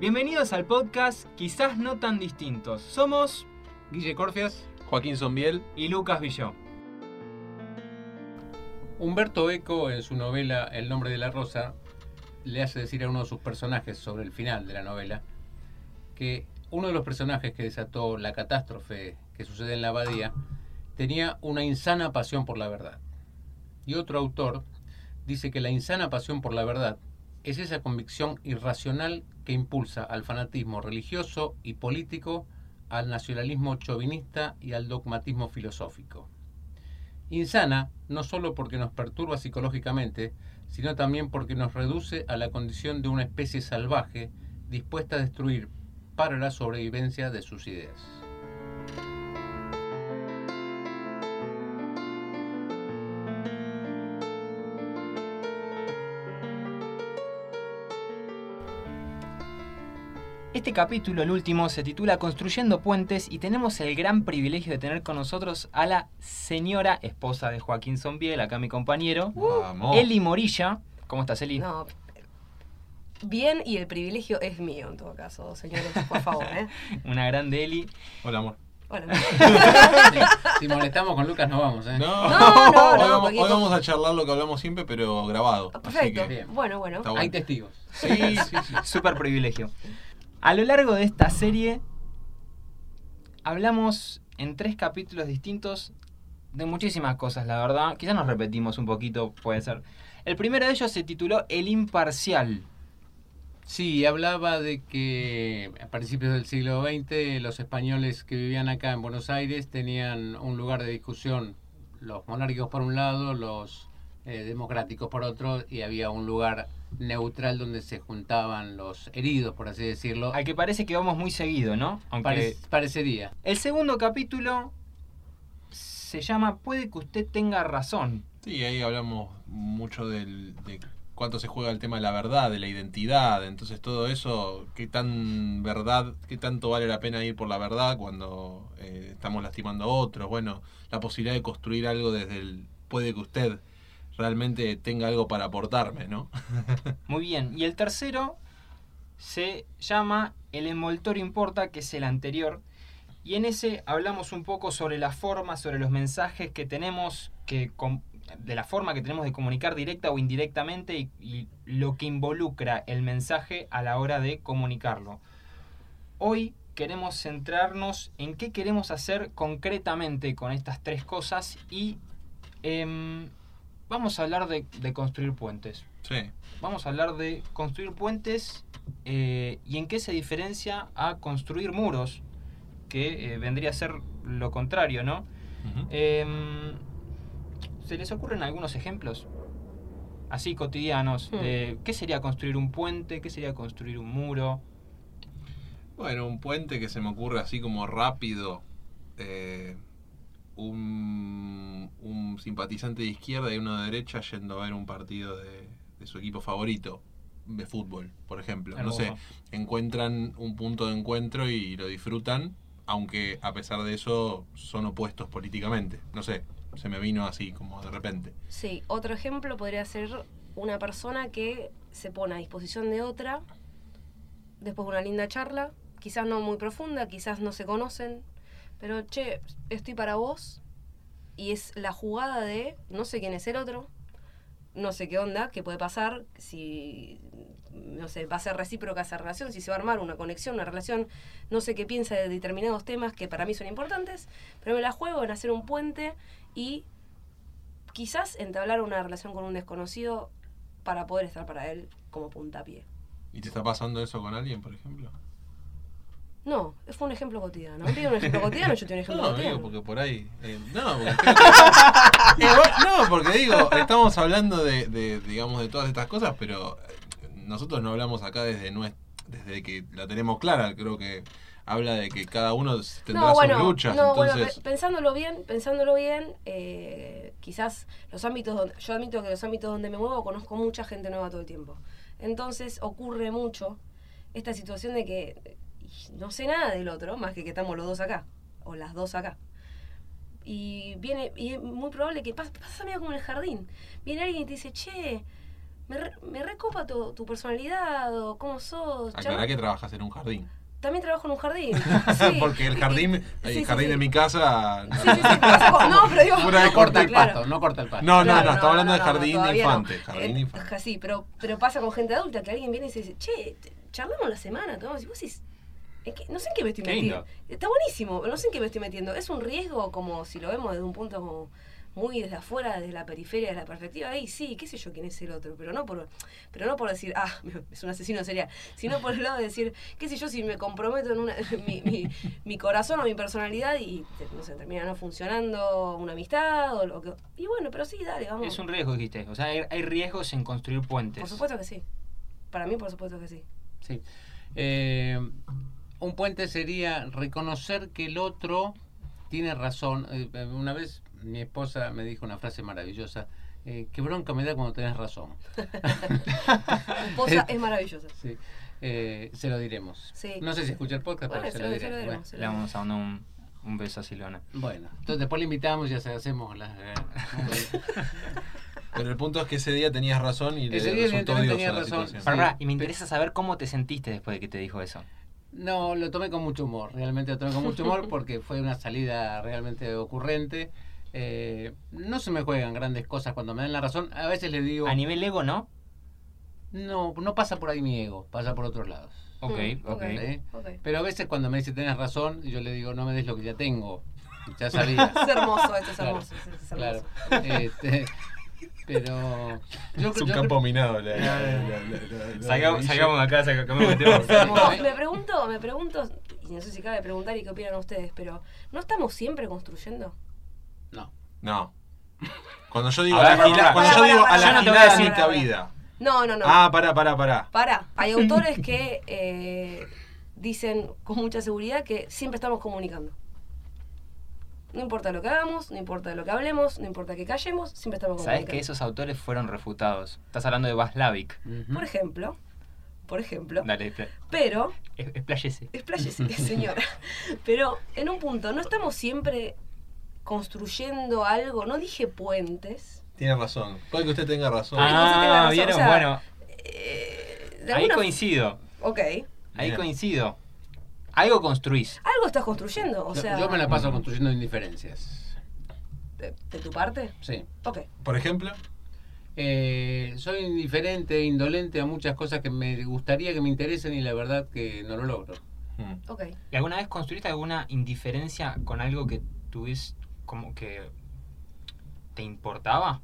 Bienvenidos al podcast Quizás no tan distintos. Somos Guille Corfias. Joaquín Zombiel. y Lucas Villó. Humberto Eco, en su novela El nombre de la rosa, le hace decir a uno de sus personajes sobre el final de la novela que uno de los personajes que desató la catástrofe que sucede en la abadía tenía una insana pasión por la verdad. Y otro autor dice que la insana pasión por la verdad es esa convicción irracional que impulsa al fanatismo religioso y político, al nacionalismo chauvinista y al dogmatismo filosófico. Insana no solo porque nos perturba psicológicamente, sino también porque nos reduce a la condición de una especie salvaje dispuesta a destruir para la sobrevivencia de sus ideas. Este capítulo, el último, se titula Construyendo Puentes y tenemos el gran privilegio de tener con nosotros a la señora esposa de Joaquín Zombiel, acá mi compañero, Vamos. Eli Morilla. ¿Cómo estás, Eli? No, bien y el privilegio es mío en todo caso, señores, por favor, ¿eh? Una grande Eli. Hola, amor. Hola. Si molestamos con Lucas no vamos, ¿eh? No, No, no, hoy, no, vamos, porque- hoy vamos a charlar lo que hablamos siempre, pero grabado. Así Perfecto. que Bien. Bueno, bueno. Está Hay bueno. testigos. Sí, sí, sí. Súper privilegio. A lo largo de esta serie hablamos en tres capítulos distintos de muchísimas cosas, la verdad. Quizás nos repetimos un poquito, puede ser. El primero de ellos se tituló El Imparcial. Sí, hablaba de que a principios del siglo XX los españoles que vivían acá en Buenos Aires tenían un lugar de discusión, los monárquicos por un lado, los eh, democráticos por otro, y había un lugar neutral donde se juntaban los heridos, por así decirlo. Al que parece que vamos muy seguido, ¿no? Aunque Pare- parecería. el segundo capítulo se llama Puede que usted tenga razón. Sí, ahí hablamos mucho del, de cuánto se juega el tema de la verdad, de la identidad. Entonces, todo eso, qué tan verdad, qué tanto vale la pena ir por la verdad cuando eh, estamos lastimando a otros. Bueno, la posibilidad de construir algo desde el. Puede que usted realmente tenga algo para aportarme, ¿no? Muy bien. Y el tercero se llama El envoltorio importa, que es el anterior. Y en ese hablamos un poco sobre la forma, sobre los mensajes que tenemos, que de la forma que tenemos de comunicar directa o indirectamente y, y lo que involucra el mensaje a la hora de comunicarlo. Hoy queremos centrarnos en qué queremos hacer concretamente con estas tres cosas y em, vamos a hablar de- de construir puentes Sí. vamos a hablar de construir puentes eh, y en qué se diferencia a construir muros, que eh, vendría a ser lo contrario, ¿no? Em, ¿Se les ocurren algunos ejemplos? Así cotidianos, Hmm. de qué sería construir un puente, qué sería construir un muro. Bueno, un puente que se me ocurre así como rápido. Un, un simpatizante de izquierda y uno de derecha yendo a ver un partido de, de su equipo favorito de fútbol, por ejemplo. No sé, encuentran un punto de encuentro y lo disfrutan, aunque a pesar de eso son opuestos políticamente. No sé, se me vino así como de repente. Sí, otro ejemplo podría ser una persona que se pone a disposición de otra después de una linda charla, quizás no muy profunda, quizás no se conocen, pero che, estoy para vos y es la jugada de no sé quién es el otro, no sé qué onda, qué puede pasar, si no sé, va a ser recíproca esa relación, si se va a armar una conexión, una relación, no sé qué piensa de determinados temas que para mí son importantes, pero me la juego en hacer un puente y quizás entablar una relación con un desconocido para poder estar para él como puntapié. ¿Y te está pasando eso con alguien, por ejemplo? No, fue un ejemplo cotidiano. ¿No tiene un ejemplo cotidiano? Yo tengo un ejemplo No, cotidiano. digo, porque por ahí. eh, no, porque Igual- no, porque digo, estamos hablando de, de, digamos, de todas estas cosas, pero eh, nosotros no hablamos acá desde nues- desde que la tenemos clara. Creo que habla de que cada uno tendrá No, bueno, sus luchas. no, bueno, entonces, pe- pensándolo bien, pensándolo bien, eh, quizás los ámbitos donde, yo admito que los ámbitos donde me muevo conozco mucha gente nueva todo el tiempo. Entonces ocurre mucho esta situación de que no sé nada del otro, más que que estamos los dos acá, o las dos acá. Y viene, y es muy probable que pasa, pasa medio como en el jardín. Viene alguien y te dice, che, me, re- me recopa tu, tu personalidad o cómo sos. Aclará que trabajas en un jardín. También trabajo en un jardín. Sí. Porque el jardín, el sí, jardín sí. de mi casa. Con- No, pero digo. De No corta el Claro. pasto, no corta el pasto. No, no, Claro, no, estaba hablando de jardín de infante. Jardín Eh, infante. Sí, pero, pero pasa con gente adulta que alguien viene y se dice, che, charlamos la semana, tomamos y vos decís, "¿En qué? no sé en qué me estoy metiendo. Está buenísimo, pero no sé en qué me estoy metiendo. Es un riesgo como si lo vemos desde un punto como muy desde afuera, desde la periferia, desde la perspectiva, ahí sí, qué sé yo quién es el otro, pero no por, pero no por decir, ah, es un asesino serial, sino por el lado de decir, qué sé yo, si me comprometo en una, mi, mi, mi corazón o mi personalidad y no sé, termina no funcionando una amistad o lo que. Y bueno, pero sí, dale, vamos. Es un riesgo, dijiste. O sea, hay, hay riesgos en construir puentes. Por supuesto que sí. Para mí, por supuesto que sí. Sí. Eh, un puente sería reconocer que el otro tiene razón. Eh, una vez mi esposa me dijo una frase maravillosa. Eh, qué bronca me da cuando tenés razón. Tu esposa es maravillosa. Sí. Eh, se lo diremos. Sí. No sé si escucha el podcast, Bueno, pero se, se lo lo- se diremos. Bueno. diremos, se lo Le vamos a mandar un, un beso a Silvana. Bueno, entonces después le invitamos y ya hacemos las... eh, Pero el punto es que ese día tenías razón y le Ese día resultó tenía la razón. situación. Pará, Sí. pará, y me interesa saber cómo te sentiste después de que te dijo eso. No, lo tomé con mucho humor, realmente lo tomé con mucho humor porque fue una salida realmente ocurrente. Eh, no se me juegan grandes cosas cuando me dan la razón. A veces le digo, A nivel ego, ¿no? no, no pasa por ahí mi ego, pasa por otros lados. Ok, Mm, ok. ¿sí? Ok. Pero a veces cuando me dice tenés razón, yo le digo no me des lo que ya tengo. Ya sabía. Es hermoso, esto es Claro, hermoso. es- es claro. hermoso. Este, pero yo, Es un yo- campo minado. la- No, no. Salgamos, acá, sacamos el tema. Me pregunto, me pregunto, y no sé si cabe preguntar y qué opinan ustedes, pero ¿no estamos siempre construyendo? no. No. Cuando yo digo, A la gila- pará, cuando pará, yo digo pará, a la pará, gilada pará, sin pará, cabida. No, no, no. Ah, pará, pará, pará. Para, hay autores que eh, dicen con mucha seguridad que siempre estamos comunicando. No importa lo que hagamos, no importa lo que hablemos, no importa que callemos, siempre estamos Sabes comunicando. que esos autores fueron refutados. Estás hablando de Vaslavic. Ujú. Por ejemplo, por ejemplo, Dale, pero, es- expláyese. expláyese, señora, pero en un punto, no estamos siempre construyendo algo, no dije puentes, Tiene razón. Puede que usted tenga razón. Ah, entonces tenga razón, vieron, o sea, bueno, eh, ahí coincido. Ok, Ahí Bien. coincido. Algo construís. algo estás construyendo, o Yo- sea, yo me la paso construyendo indiferencias. de, de tu parte. Sí. Ok, Por ejemplo, Eh, soy indiferente, indolente a muchas cosas que me gustaría que me interesen y la verdad que no lo logro. mm, ok. ¿Y alguna vez construiste alguna indiferencia con algo que tuviste como que te importaba?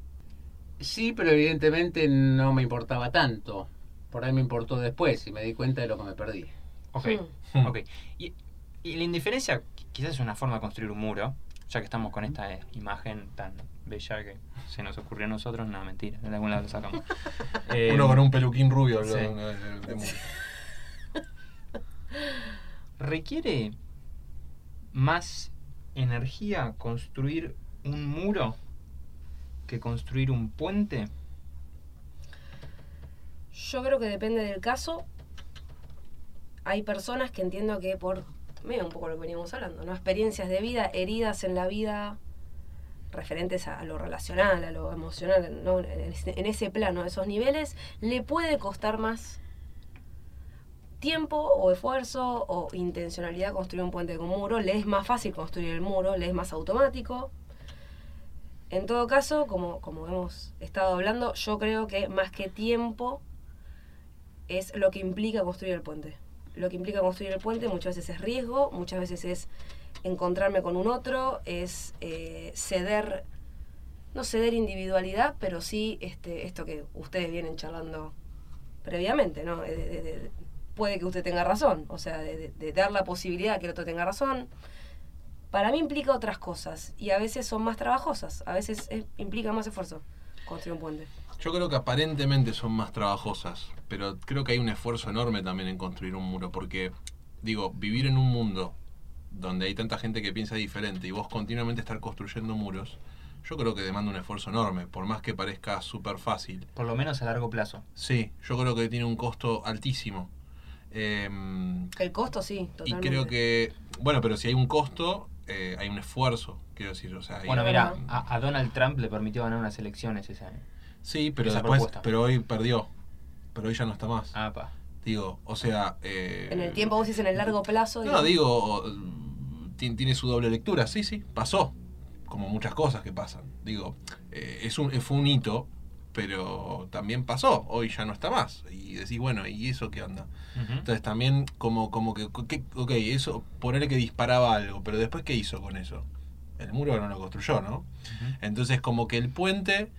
Sí, pero evidentemente no me importaba tanto. Por ahí me importó después y me di cuenta de lo que me perdí. Ok, Hmm. Ok. Y, y la indiferencia qui- quizás es una forma de construir un muro, ya que estamos con esta eh, imagen tan bella que se nos ocurrió a nosotros, no, mentira, de algún lado lo sacamos. Eh, uno con un peluquín rubio. sí. lo- lo- lo- lo- ¿Requiere más energía construir un muro que construir un puente? Yo creo que depende del caso. Hay personas que entiendo que por medio un poco lo veníamos hablando, ¿no? Experiencias de vida, heridas en la vida, referentes a, a lo relacional, a lo emocional, ¿no? en, ese, plano, esos niveles, le puede costar más tiempo o esfuerzo o intencionalidad construir un puente con muro. Le es más fácil construir el muro, le es más automático. En todo caso, como, como hemos estado hablando, yo creo que más que tiempo es lo que implica construir el puente. Lo que implica construir el puente muchas veces es riesgo, muchas veces es encontrarme con un otro, es eh, ceder, no ceder individualidad, pero sí este, esto que ustedes vienen charlando previamente, ¿no? De- puede que usted tenga razón, o sea, de, dar la posibilidad que el otro tenga razón. Para mí implica otras cosas y a veces son más trabajosas, a veces es- implica más esfuerzo construir un puente. Yo creo que aparentemente son más trabajosas, pero creo que hay un esfuerzo enorme también en construir un muro, porque, digo, vivir en un mundo donde hay tanta gente que piensa diferente y vos continuamente estar construyendo muros, yo creo que demanda un esfuerzo enorme, por más que parezca súper fácil. Por lo menos a largo plazo. Sí, yo creo que tiene un costo altísimo. Em, El costo sí, y totalmente. creo que, bueno, pero si hay un costo, eh, hay un esfuerzo, quiero decir, o sea, hay- Bueno, mira, a, a Donald Trump le permitió ganar unas elecciones ese año. Sí, pero después, propuesta. pero hoy perdió. Pero hoy ya no está más. Ah, pa. Digo, o sea... eh, En el tiempo, vos decís en el largo plazo. No, digamos. digo, ti- tiene su doble lectura. Sí, sí, pasó. Como muchas cosas que pasan. Digo, eh, es un, fue un hito, pero también pasó. Hoy ya no está más. Y decís, bueno, ¿y eso qué onda? Entonces también como, como que, que- ok, eso, ponerle que disparaba algo, pero después ¿qué hizo con eso? El muro no lo construyó, ¿no? Entonces como que el puente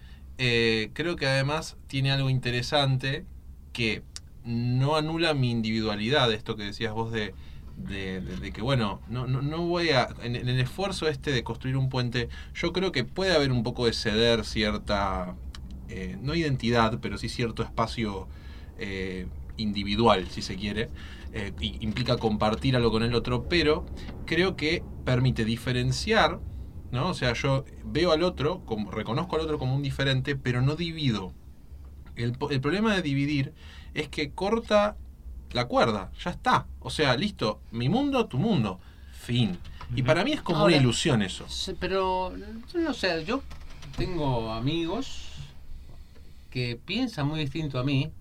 eh, creo que además tiene algo interesante que no anula mi individualidad, esto que decías vos de, de, que bueno, no, no, no voy a, en, el esfuerzo este de construir un puente, yo creo que puede haber un poco de ceder cierta, eh, no identidad, pero sí cierto espacio eh, individual, si se quiere. Eh, implica compartir algo con el otro, pero creo que permite diferenciar, ¿no? O sea, yo veo al otro, como, reconozco al otro como un diferente, pero no divido. El, po- el problema de dividir es que corta la cuerda, ya está. O sea, listo, mi mundo, tu mundo, fin. Y para mí es como Ahora- una ilusión eso. Sí, pero yo no sé, yo tengo amigos que piensan muy distinto a mí.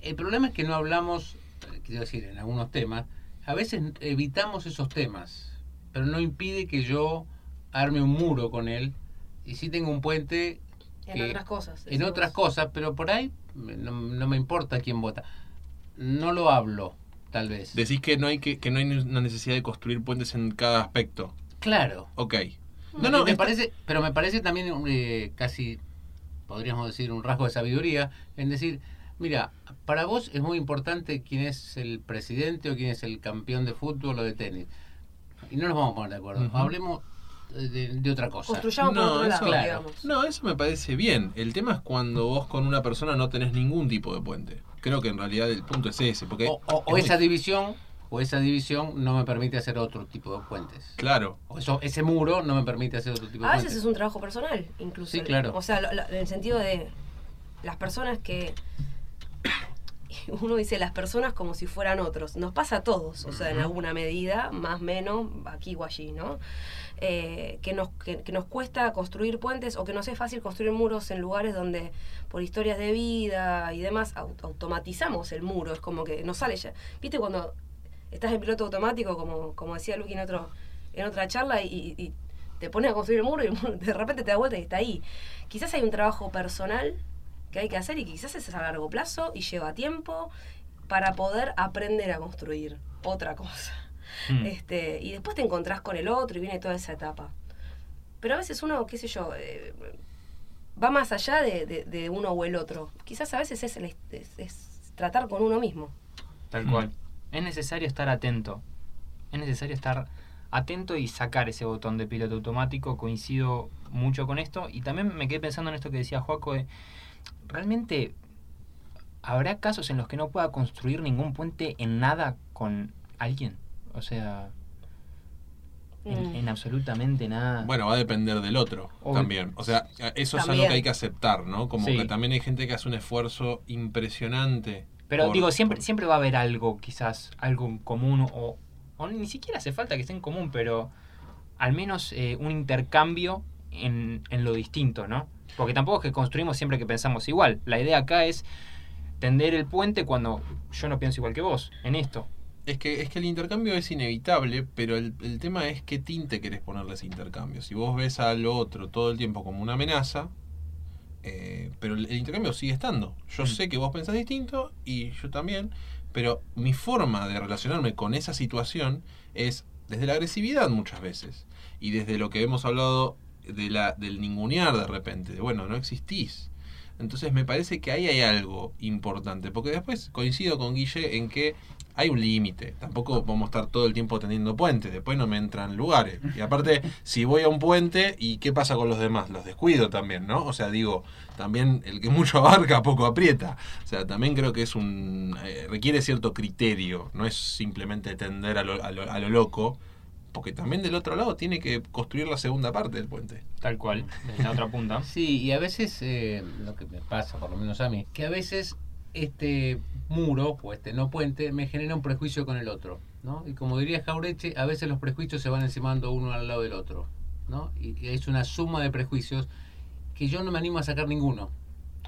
El problema es que no hablamos, eh, quiero decir, en algunos temas, a veces evitamos esos temas, pero no impide que yo arme un muro con él y sí tengo un puente En que- otras cosas. en otras cosas, pero por ahí no, no me importa quién vota. No lo hablo, tal vez. Decís que no hay que, que no hay una necesidad de construir puentes en cada aspecto. Claro. Ok. No, No, me parece, pero me parece también eh, casi, podríamos decir, un rasgo de sabiduría en decir, mira, para vos es muy importante quién es el presidente o quién es el campeón de fútbol o de tenis. Y no nos vamos a poner de acuerdo. Hablemos de, de otra cosa. Construyamos por No, otro eso- lado, Claro. No, eso me parece bien. El tema es cuando vos con una persona no tenés ningún tipo de puente. Creo que en realidad el punto es ese. Porque O, o- o es muy- esa división, o esa división no me permite hacer otro tipo de puentes. Claro. O eso, ese muro no me permite hacer otro tipo de A veces puentes. es un trabajo personal, incluso. Sí, claro. O sea, lo- lo- en el sentido de las personas que. Uno dice las personas como si fueran otros. Nos pasa a todos, o sea, en alguna medida, más menos, aquí o allí, ¿no? Eh, que, nos, que, que nos cuesta construir puentes o que nos es fácil construir muros en lugares donde por historias de vida y demás au- automatizamos el muro. Es como que nos sale ya. ¿Viste cuando estás en piloto automático, como, como decía Luqui en, otro, en otra charla, y, y te pones a construir el muro y el muro de repente te da vuelta y está ahí? Quizás hay un trabajo personal que hay que hacer y quizás es a largo plazo y lleva tiempo para poder aprender a construir otra cosa. Mm. Este, y después te encontrás con el otro y viene toda esa etapa. Pero a veces uno, qué sé yo, eh, va más allá de, de- de uno o el otro. Quizás a veces es, el est- es- es tratar con uno mismo. Tal Mm. cual. Es necesario estar atento. Es necesario estar atento y sacar ese botón de piloto automático. Coincido mucho con esto. Y también me quedé pensando en esto que decía Joaco de, ¿realmente habrá casos en los que no pueda construir ningún puente en nada con alguien? O sea, en, Mm. en absolutamente nada. Bueno, va a depender del otro Obvio. también. O sea, eso es algo que hay que aceptar, ¿no? Como Sí. que también hay gente que hace un esfuerzo impresionante. Pero por- digo, siempre, por- siempre va a haber algo, quizás, algo en común, o, o ni siquiera hace falta que esté en común, pero al menos eh, un intercambio en, en lo distinto, ¿no? Porque tampoco es que construimos siempre que pensamos igual. La idea acá es tender el puente cuando yo no pienso igual que vos en esto. Es que, es que el intercambio es inevitable, pero el, el tema es qué tinte querés ponerle a ese intercambio. Si vos ves al otro todo el tiempo como una amenaza, eh, pero el, el intercambio sigue estando. Yo Mm. sé que vos pensás distinto y yo también, pero mi forma de relacionarme con esa situación es desde la agresividad muchas veces y desde lo que hemos hablado de la, del ningunear de repente, de bueno, no existís. Entonces me parece que ahí hay algo importante, porque después coincido con Guille en que hay un límite, tampoco vamos a estar todo el tiempo teniendo puentes, después no me entran lugares. Y aparte, si voy a un puente, ¿y qué pasa con los demás? Los descuido también, ¿no? O sea, digo, también el que mucho abarca, poco aprieta. O sea, también creo que es un... eh, requiere cierto criterio, no es simplemente tender a lo, a lo- a lo loco, porque también del otro lado tiene que construir la segunda parte del puente. Tal cual, desde la otra punta. Sí, y a veces, eh, lo que me pasa, por lo menos a mí, que a veces este muro o este no puente me genera un prejuicio con el otro, ¿no? Y como diría Jaureche, a veces los prejuicios se van encimando uno al lado del otro, ¿no? Y, y es una suma de prejuicios que yo no me animo a sacar ninguno.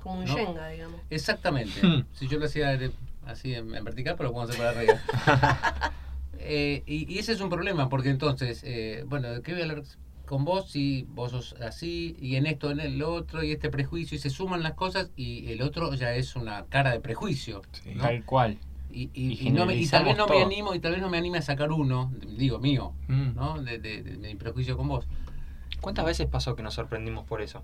Como un ¿no? Shenga, digamos. Exactamente. Si yo lo hacía así en, en vertical, pero lo puedo hacer para arriba. Eh, y, y ese es un problema, porque entonces, eh, bueno, ¿de qué voy a hablar con vos si vos sos así, y en esto, en el otro, y este prejuicio, y se suman las cosas, y el otro ya es una cara de prejuicio. Sí. ¿no? Tal cual. Y, Y y, y no me- y tal vez no me animo, y tal vez no me anime a sacar uno, digo, mío, Mm. ¿no? De, de- de mi prejuicio con vos. ¿Cuántas veces pasó que nos sorprendimos por eso?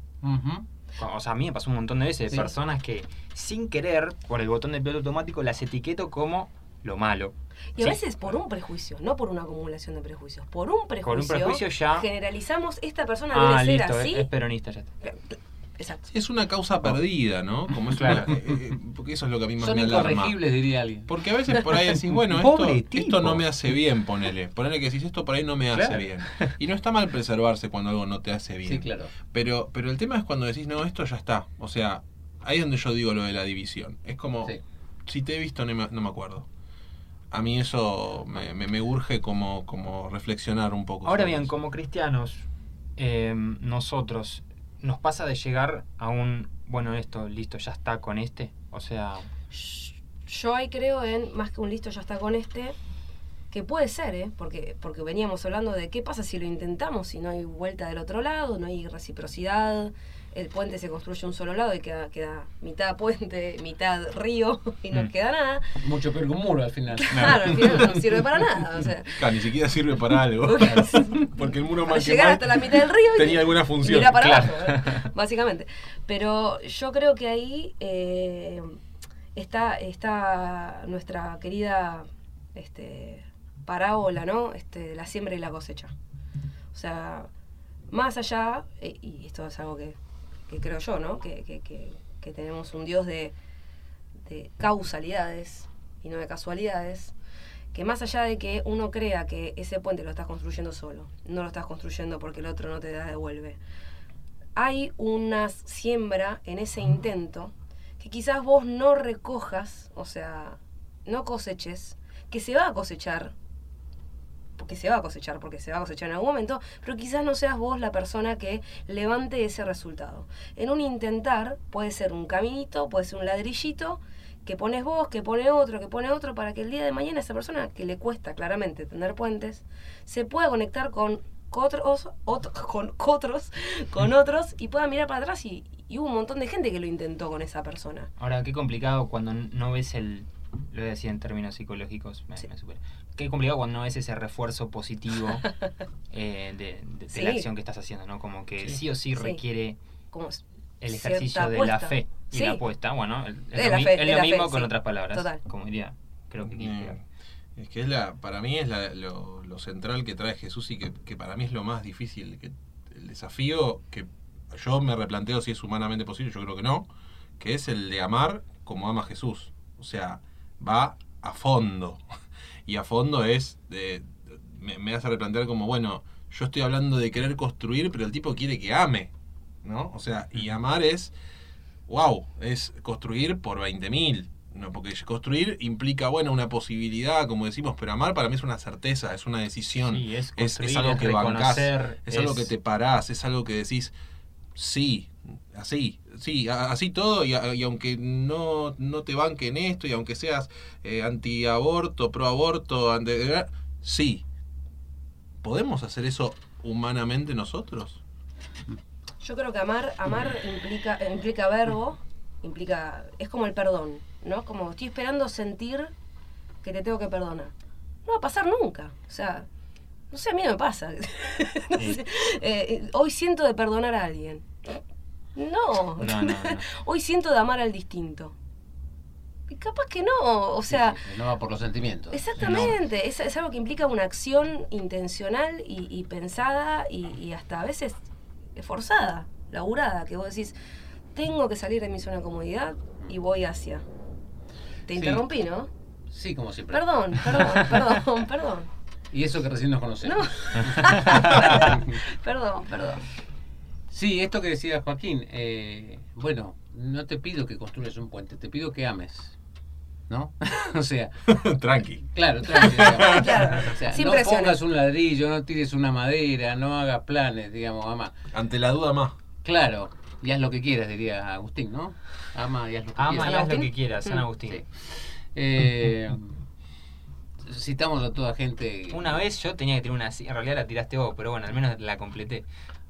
O sea, a mí me pasó un montón de veces. Sí. Personas que, sin querer, por el botón de piloto automático, las etiqueto como lo malo. Y a Sí. veces por un prejuicio, no por una acumulación de prejuicios. Por un prejuicio, Por un prejuicio ya. generalizamos esta persona Ah, debe ser listo, así. es, es peronista ya está. Exacto. Es una causa perdida, ¿no? Como es Claro. una- eh, eh, porque eso es lo que a mí más Son me alarma. incorregibles, diría alguien. Porque a veces por ahí decís, bueno, esto, esto no me hace bien, ponele. Ponele que decís, esto por ahí no me hace Claro. bien. Y no está mal preservarse cuando algo no te hace bien. Sí, claro. Pero, pero el tema es cuando decís, no, esto ya está. O sea, ahí es donde yo digo lo de la división. Es como, Sí. si te he visto, no me, no me acuerdo. A mí eso me, me, me urge como, como reflexionar un poco. Ahora bien, eso. como cristianos, eh, nosotros, nos pasa de llegar a un, bueno, esto, listo, ya está con este. O sea, Yo ahí creo en, más que un listo ya está con este, que puede ser, ¿eh? Porque, porque veníamos hablando de qué pasa si lo intentamos, si no hay vuelta del otro lado, no hay reciprocidad, el puente se construye un solo lado y queda, queda mitad puente, mitad río y no Mm. queda nada. Mucho peor que un muro al final. Claro, al final no sirve para nada. O sea, Claro, ni siquiera sirve para algo. Porque el muro más que llegar mal hasta la mitad del río y- tenía alguna y función. mirar para Claro. abajo, ¿eh? básicamente. Pero yo creo que ahí eh, está, está nuestra querida este, parábola, ¿no? Este, la siembra y la cosecha. O sea, más allá, eh, y esto es algo que, que creo yo, ¿no? Que, que- que- que tenemos un Dios de, de causalidades y no de casualidades, que más allá de que uno crea que ese puente lo estás construyendo solo, no lo estás construyendo porque el otro no te da devuelve, hay una siembra en ese intento que quizás vos no recojas, o sea, no coseches, que se va a cosechar, porque se va a cosechar, porque se va a cosechar en algún momento, pero quizás no seas vos la persona que levante ese resultado. En un intentar puede ser un caminito, puede ser un ladrillito, que pones vos, que pone otro, que pone otro, para que el día de mañana esa persona que le cuesta claramente tener puentes, se pueda conectar con otros, otro- con otros, con otros, y pueda mirar para atrás y, y hubo un montón de gente que lo intentó con esa persona. ahora qué complicado cuando no ves el, lo voy a decir en términos psicológicos, me, Sí. me supera. Qué complicado cuando no ves ese refuerzo positivo eh, de, de- de Sí. la acción que estás haciendo, ¿no? Como que Sí. sí, o sí, Sí. requiere Como el ejercicio de la fe y Sí. la apuesta. Bueno, el- es, lo, mi- fe, es mismo fe, con sí. otras palabras. Total. Como diría, creo que Mm. Es que es la, para mí es la- lo, lo central que trae Jesús y que, que para mí es lo más difícil, que el desafío que yo me replanteo si es humanamente posible, yo creo que no, que es el de amar como ama Jesús. O sea, va a fondo. Y a fondo es, de- me, me hace replantear como, bueno, yo estoy hablando de querer construir, pero el tipo quiere que ame. ¿No? O sea, y amar es, wow, es construir por 20.000. No, porque construir implica, bueno, una posibilidad, como decimos, pero amar para mí es una certeza, es una decisión. Sí, es, es, es algo que bancás, es algo que te parás, es algo que decís, sí, así, sí, así todo, y, a- y aunque no, no te banquen esto, y aunque seas eh, antiaborto, proaborto, anti, sí. ¿Podemos hacer eso humanamente nosotros? Yo creo que amar, amar implica, implica verbo, implica, es como el perdón, ¿no? Como estoy esperando sentir que te tengo que perdonar. No va a pasar nunca. O sea, no sé, a mí no me pasa. No Sí. sé, eh, hoy siento de perdonar a alguien. No. No, no, no. Hoy siento de amar al distinto. Y capaz que no. O sea, Sí, sí, no va por los sentimientos. Exactamente, es, es algo que implica una acción intencional y, y pensada y, y hasta a veces esforzada, laburada, que vos decís, tengo que salir de mi zona de comodidad y voy hacia. Te Sí. interrumpí, ¿no? Sí, como siempre. Perdón, perdón, perdón, perdón. Y eso que recién nos conocemos. No. perdón, perdón. Sí, esto que decía Joaquín, eh, bueno, no te pido que construyas un puente, te pido que ames. ¿No? o sea, Tranqui. claro, tranqui, digamos. Claro, O sea, sin no presiones. pongas un ladrillo, no tires una madera, no hagas planes, digamos, mamá. Ante la duda más. Claro, Y haz lo que quieras, diría Agustín, ¿no? Ama y haz lo que Ama y quieras. haz lo que quieras, San. Agustín. Sí. Eh, citamos a toda gente. Una vez yo tenía que tirar una... En realidad la tiraste vos, pero bueno, al menos la completé.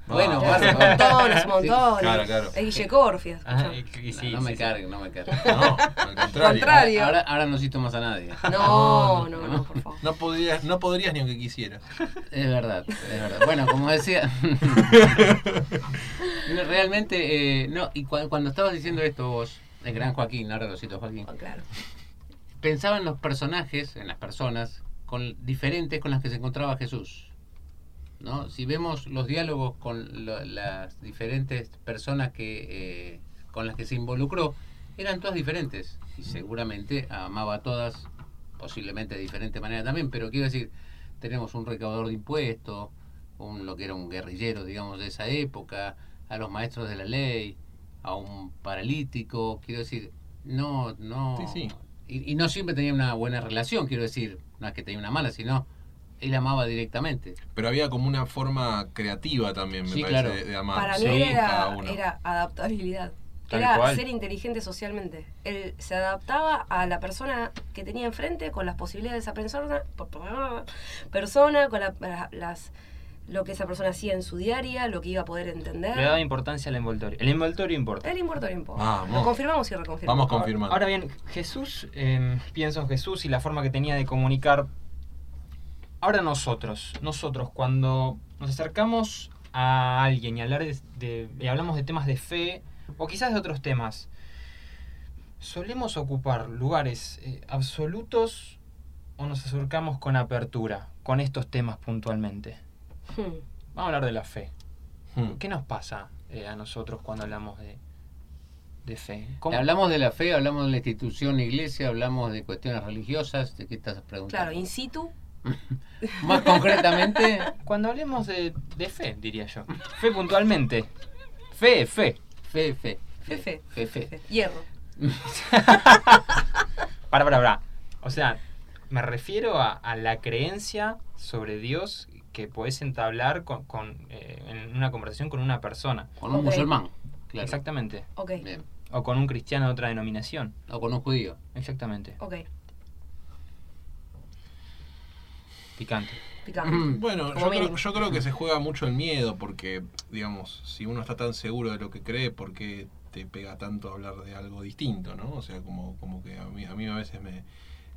Bueno. Claro, claro. Es Guille Corfia. Ah, escuchá. y- y No, sí, no me sí, sí. carguen, no me carguen. No, al contrario. Contrario. Ahora, ahora, no cito más a nadie. No, no, no, por favor. No podrías, no podrías ni aunque quisieras. Es verdad, es verdad. Bueno, como decía, realmente, eh, no, y cua- cuando estabas diciendo esto vos, el gran Joaquín, ahora lo cito Joaquín, Oh, claro. pensaba en los personajes, en las personas con, diferentes con las que se encontraba Jesús. ¿No? Si vemos los diálogos con lo- las diferentes personas que, eh, con las que se involucró, eran todas diferentes. Y seguramente amaba a todas, posiblemente de diferente manera también, pero quiero decir, tenemos un recaudador de impuestos, un, lo que era un guerrillero, digamos, de esa época, a los maestros de la ley, a un paralítico, quiero decir, no, no... Sí, sí. Y, y no siempre tenía una buena relación, quiero decir, no es que tenía una mala, sino él amaba directamente. Pero había como una forma creativa también, me Sí, parece, claro. de, de amar. Para mí Sí, era, adaptabilidad. Tal era cual. ser inteligente socialmente. Él se adaptaba a la persona que tenía enfrente con las posibilidades de esa persona, persona con la- la- las lo que esa persona hacía en su diaria, lo que iba a poder entender. Le daba importancia al envoltorio. El envoltorio importa. Importa, no importa. Vamos. Lo confirmamos y reconfirmamos. Vamos confirmando. Ahora bien, Jesús, eh, pienso en Jesús y la forma que tenía de comunicar. Ahora nosotros, nosotros cuando nos acercamos a alguien y, hablar de, de- y hablamos de temas de fe o quizás de otros temas, solemos ocupar lugares eh, absolutos o nos acercamos con apertura con estos temas puntualmente. Hmm. Vamos a hablar de la fe. Hmm. ¿Qué nos pasa eh, a nosotros cuando hablamos de, de fe? ¿Cómo- Hablamos de la fe, hablamos de la institución iglesia, hablamos de cuestiones religiosas, ¿de qué estás preguntando? Claro, in situ. Más concretamente, Cuando hablemos de, de fe, diría yo. Fe puntualmente. Fe, fe. fe, fe. Fe, fe. Fe, fe. Hierro. Para, para, para. O sea, me refiero a, a la creencia sobre Dios que podés entablar con, con, eh, en una conversación con una persona. Con un Ok. musulmán, claro. Exactamente. Ok, Bien. O con un cristiano de otra denominación. O con un judío. Exactamente. ok. Picante. Picante. Bueno, yo creo, yo creo que se juega mucho el miedo porque, digamos, si uno está tan seguro de lo que cree, ¿por qué te pega tanto hablar de algo distinto, no? O sea, como, como que a mí, a mí a veces me...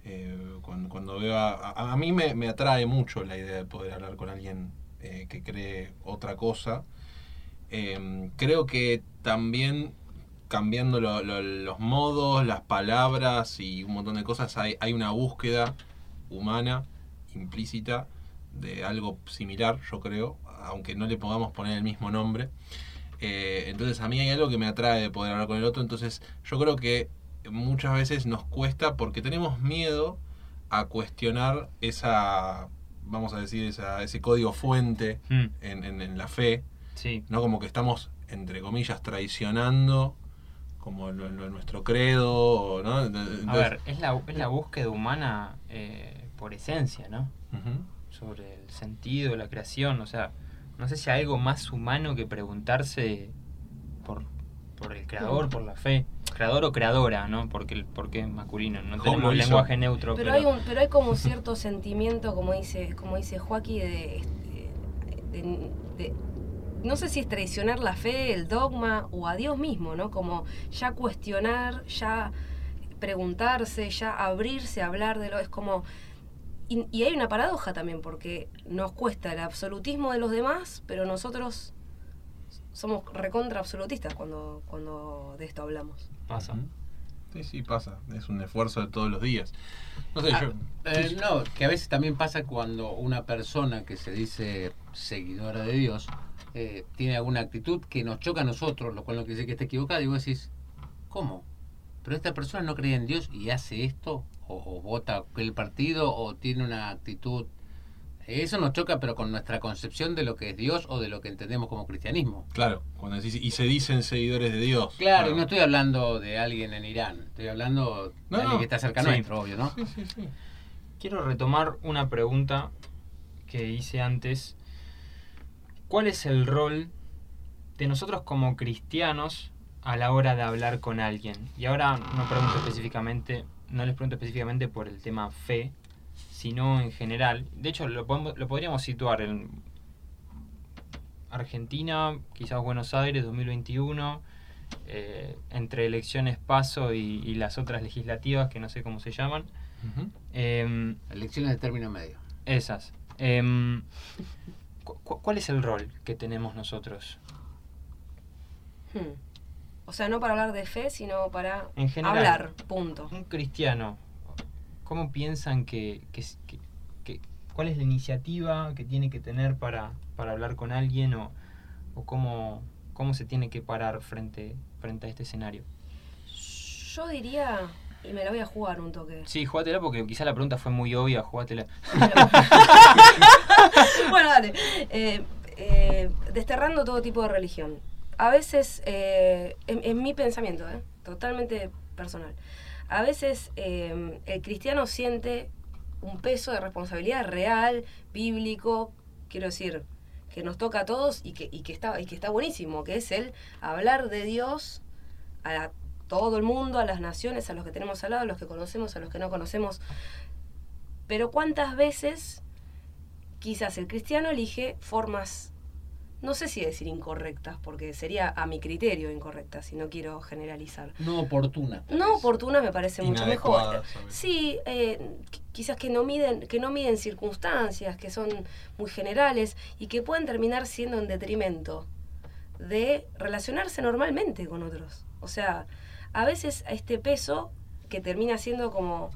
eh, cuando, cuando veo a, a, a mí me, me atrae mucho la idea de poder hablar con alguien eh, que cree otra cosa. Eh, creo que también cambiando lo- lo- los modos, las palabras y un montón de cosas, hay, hay una búsqueda humana implícita de algo similar, yo creo, aunque no le podamos poner el mismo nombre. Eh, entonces a mí hay algo que me atrae de poder hablar con el otro, entonces yo creo que muchas veces nos cuesta porque tenemos miedo a cuestionar esa, vamos a decir, esa, ese código fuente Mm, en, en- en la fe, sí. ¿no? Como que estamos, entre comillas, traicionando como lo- lo- nuestro credo, ¿no? A ver, es la, es la búsqueda humana eh, por esencia, ¿no? Sobre el sentido, la creación, o sea, no sé si hay algo más humano que preguntarse por, por el creador, por la fe, creador o creadora, ¿no? Porque el porque es masculino, no ¿Cómo tenemos lenguaje neutro, Pero hay, un, pero hay como cierto sentimiento, como dice, como dice Joaquín, de, este, de- de- no sé si es traicionar la fe, el dogma o a Dios mismo, ¿no? Como ya cuestionar, ya preguntarse, ya abrirse a hablar de lo... Es como... Y, y hay una paradoja también, porque nos cuesta el absolutismo de los demás, pero nosotros somos recontra absolutistas cuando, cuando de esto hablamos. pasa. Sí, sí, pasa. Es un esfuerzo de todos los días. No sé, Ah, yo... eh, no, que a veces también pasa cuando una persona que se dice seguidora de Dios eh, tiene alguna actitud que nos choca a nosotros, lo cual no quiere decir que esté equivocada, y vos decís, ¿cómo? Pero esta persona no cree en Dios y hace esto, o, o vota el partido, o tiene una actitud... Eso nos choca, pero con nuestra concepción de lo que es Dios o de lo que entendemos como cristianismo. Claro, cuando decís, y se dicen seguidores de Dios. Claro, y no estoy hablando de alguien en Irán, estoy hablando de No, alguien que está cerca Sí. nuestro, obvio, ¿no? Sí, sí, sí. Quiero retomar una pregunta que hice antes. ¿Cuál es el rol de nosotros como cristianos a la hora de hablar con alguien. Y ahora no pregunto específicamente, no les pregunto específicamente por el tema fe, sino en general. De hecho, lo, podemos- lo podríamos situar en Argentina, quizás Buenos Aires 2021, eh, entre elecciones PASO y, y las otras legislativas que no sé cómo se llaman. Em, Elecciones de término medio. esas. Em, cu- cu- ¿Cuál es el rol que tenemos nosotros? Hmm. O sea, no para hablar de fe, sino para En general. hablar, punto. Un cristiano, ¿cómo piensan que, que, que- que- cuál es la iniciativa que tiene que tener para, para hablar con alguien o, o cómo, cómo se tiene que parar frente, frente a este escenario? Yo diría, y me la voy a jugar un toque. Sí, jugátela porque quizá la pregunta fue muy obvia, jugátela. bueno, dale. Eh, eh, desterrando todo tipo de religión. A veces, eh, en, mi pensamiento, eh, totalmente personal, a veces eh, el cristiano siente un peso de responsabilidad real, bíblico, quiero decir, que nos toca a todos y que, y que, está, y que está buenísimo, que es el hablar de Dios a todo el mundo, a las naciones, a los que tenemos al lado, a los que conocemos, a los que no conocemos. Pero cuántas veces quizás el cristiano elige formas, no sé si decir incorrectas, porque sería a mi criterio incorrectas, si no quiero generalizar. No oportuna. No vez. oportunas me parece mucho mejor. Sí, eh, qu- quizás que no miden, que no miden circunstancias, que son muy generales y que pueden terminar siendo en detrimento de relacionarse normalmente con otros. O sea, a veces a este peso que termina siendo como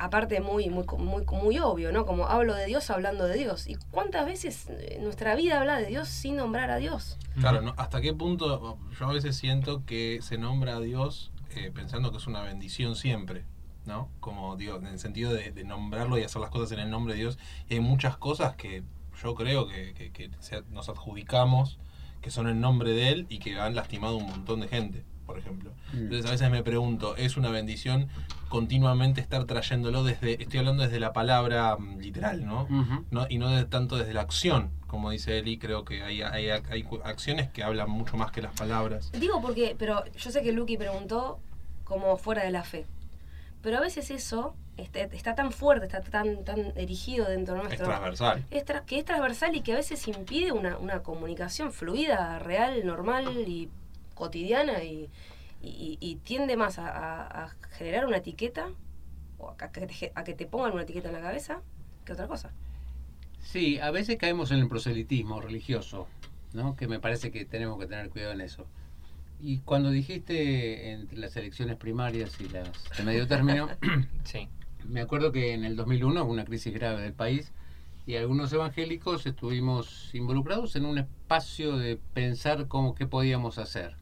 aparte muy, muy, muy, muy obvio, ¿no? Como hablo de Dios hablando de Dios. ¿Y cuántas veces nuestra vida habla de Dios sin nombrar a Dios? Claro, ¿no? ¿hasta qué punto yo a veces siento que se nombra a Dios eh, pensando que es una bendición siempre? ¿No? Como digo, en el sentido de, nombrarlo y hacer las cosas en el nombre de Dios. Y hay muchas cosas que yo creo que, que- que nos adjudicamos que son en nombre de Él y que han lastimado un montón de gente, por ejemplo. Mm. Entonces a veces me pregunto, ¿es una bendición continuamente estar trayéndolo desde, estoy hablando desde la palabra mm, literal, ¿no? Y no de, tanto desde la acción, como dice Eli, creo que hay, hay, hay acciones que hablan mucho más que las palabras. Digo porque, pero yo sé que Lucky preguntó como fuera de la fe. Pero a veces eso está, está tan fuerte, está tan, tan erigido dentro Es nuestro. transversal. es tra- que es transversal y que a veces impide una, una comunicación fluida, real, normal y cotidiana y, y- y tiende más a, a- a generar una etiqueta o a que, te, a que te pongan una etiqueta en la cabeza que otra cosa. Sí, a veces caemos en el proselitismo religioso, ¿no? Que me parece que tenemos que tener cuidado en eso. Y cuando dijiste entre las elecciones primarias y las de medio término, Sí. me acuerdo que en el 2001 hubo una crisis grave del país y algunos evangélicos estuvimos involucrados en un espacio de pensar cómo qué podíamos hacer.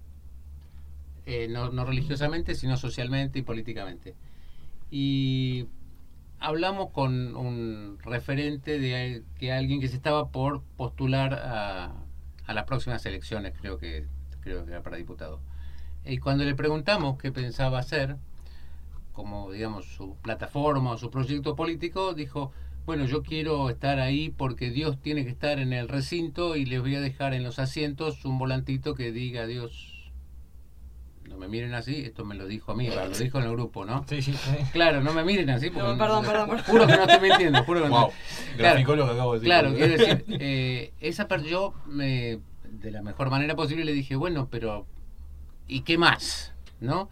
Eh, no, religiosamente, sino socialmente y políticamente. Y hablamos con un referente de que alguien que se estaba por postular a, a las próximas elecciones, creo que creo que era para diputado. Y cuando le preguntamos qué pensaba hacer, como digamos su plataforma o su proyecto político, dijo, bueno, yo quiero estar ahí porque Dios tiene que estar en el recinto y les voy a dejar en los asientos un volantito que diga Dios. No me miren así, esto me lo dijo a mí, lo dijo en el grupo, ¿no? Sí, sí. Claro, no me miren así porque... No, perdón, perdón, perdón. Juro que no estoy mintiendo, juro que no Wow, Claro. graficó lo que acabo de decir. Claro, quiero decir, eh, esa per- yo me, de la mejor manera posible le dije, bueno, pero ¿y qué más? ¿No?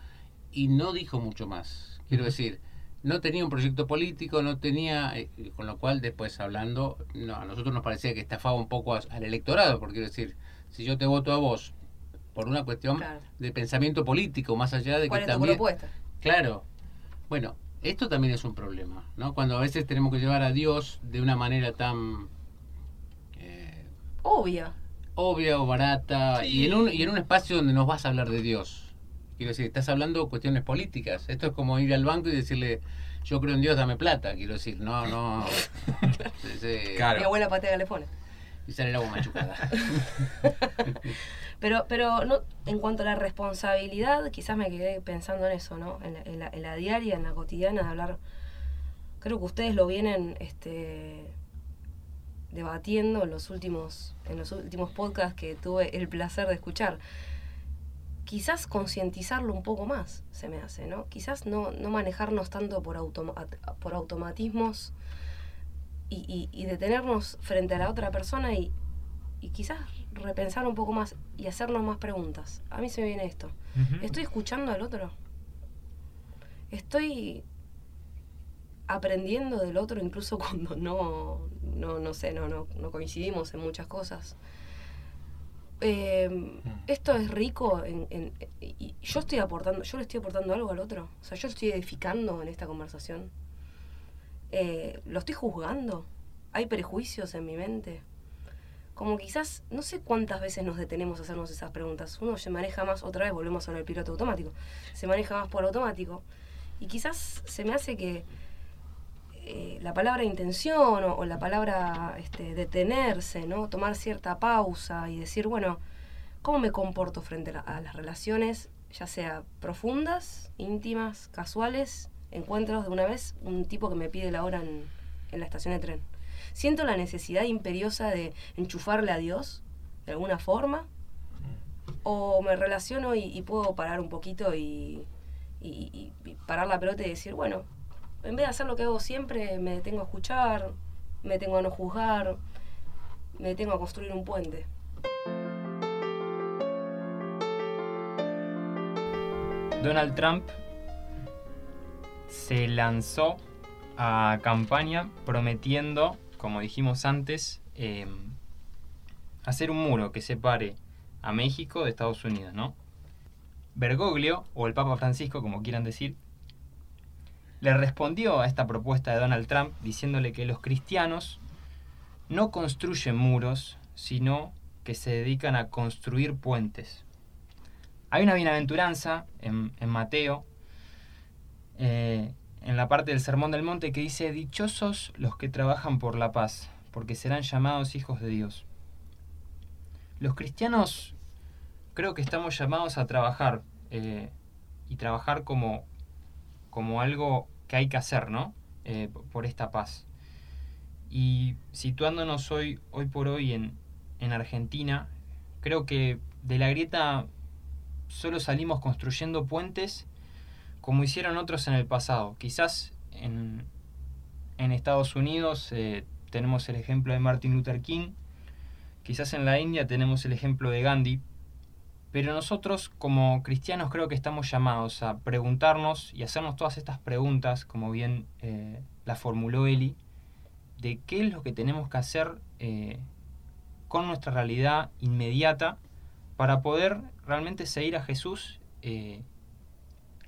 Y no dijo mucho más. Quiero decir, no tenía un proyecto político, no tenía, eh, con lo cual después hablando, no, a nosotros nos parecía que estafaba un poco a- al electorado, porque quiero decir, si yo te voto a vos por una cuestión Claro. de pensamiento político, más allá de ¿Cuál que es tu también... propuesta? Claro. Bueno, esto también es un problema, ¿no? Cuando a veces tenemos que llevar a Dios de una manera tan eh, Obvia. obvia o barata Sí. y, en un, y en un espacio donde nos vas a hablar de Dios. Quiero decir, estás hablando cuestiones políticas. Esto es como ir al banco y decirle, yo creo en Dios, dame plata. Quiero decir, no, no. Sí, sí. Claro. Mi abuela patea le. Y sale el agua machucada. Pero, pero no, en cuanto a la responsabilidad, quizás me quedé pensando en eso, ¿no? En la, diaria, en la cotidiana, de hablar. Creo que ustedes lo vienen este, debatiendo en los últimos, en los últimos podcasts que tuve el placer de escuchar. Quizás concientizarlo un poco más, se me hace, ¿no? Quizás no, no manejarnos tanto por, por automatismos y, y, detenernos frente a la otra persona y, y quizás repensar un poco más y hacernos más preguntas. A mí se me viene esto. ¿Estoy escuchando al otro? ¿Estoy aprendiendo del otro incluso cuando no, no, no sé, no, no, no coincidimos en muchas cosas? Eh, esto es rico en, y yo estoy aportando, yo le estoy aportando algo al otro. O sea, yo estoy edificando en esta conversación. Eh, lo estoy juzgando. Hay prejuicios en mi mente como quizás, no sé cuántas veces nos detenemos a hacernos esas preguntas. Uno se maneja más, otra vez volvemos a el piloto automático, se maneja más por automático. Y quizás se me hace que eh, la palabra intención o, la palabra este, detenerse, ¿no? tomar cierta pausa y decir, bueno, ¿cómo me comporto frente a, las relaciones, ya sea profundas, íntimas, casuales, encuentros de una vez, un tipo que me pide la hora en la estación de tren? siento la necesidad imperiosa de enchufarle a Dios, de alguna forma, o me relaciono y, puedo parar un poquito y, parar la pelota y decir, bueno, en vez de hacer lo que hago siempre, me detengo a escuchar, me detengo a no juzgar, me detengo a construir un puente. Donald Trump se lanzó a campaña prometiendo como dijimos antes, em, hacer un muro que separe a México de Estados Unidos, ¿no? Bergoglio, o el Papa Francisco, como quieran decir, le respondió a esta propuesta de Donald Trump diciéndole que los cristianos no construyen muros, sino que se dedican a construir puentes. Hay una bienaventuranza en, Mateo la parte del Sermón del Monte que dice, Dichosos los que trabajan por la paz, porque serán llamados hijos de Dios. Los cristianos creo que estamos llamados a trabajar eh, y trabajar como, como algo que hay que hacer, ¿no? Eh, por esta paz. Y situándonos hoy, hoy por hoy en, en Argentina, creo que de la grieta solo salimos construyendo puentes como hicieron otros en el pasado. Quizás en, Estados Unidos eh, tenemos el ejemplo de Martin Luther King, quizás en la India tenemos el ejemplo de Gandhi, pero nosotros como cristianos creo que estamos llamados a preguntarnos y hacernos todas estas preguntas, como bien eh, la formuló Eli, de qué es lo que tenemos que hacer eh, con nuestra realidad inmediata para poder realmente seguir a Jesús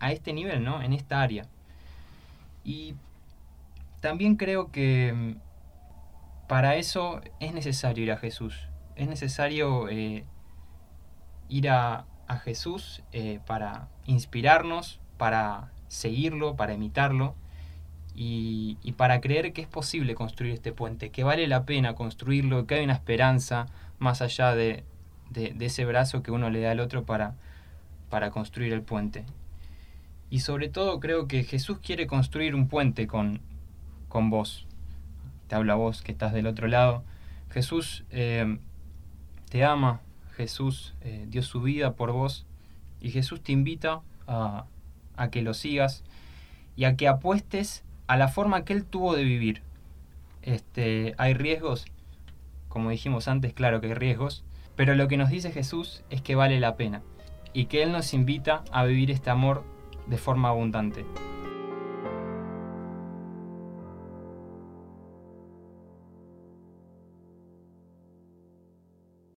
a este nivel, ¿no? En esta área. Y también creo que mm, para eso es necesario ir a Jesús. Es necesario eh, ir a, Jesús eh, para inspirarnos, para seguirlo, para imitarlo y, para creer que es posible construir este puente, que vale la pena construirlo, que hay una esperanza más allá de, ese brazo que uno le da al otro para, para construir el puente. Y sobre todo creo que Jesús quiere construir un puente con, con vos. Te habla vos que estás del otro lado. Jesús eh, te ama, Jesús eh, dio su vida por vos y Jesús te invita a, a que lo sigas y a que apuestes a la forma que Él tuvo de vivir. Este, hay riesgos, como dijimos antes, claro que hay riesgos, pero lo que nos dice Jesús es que vale la pena y que Él nos invita a vivir este amor de forma abundante.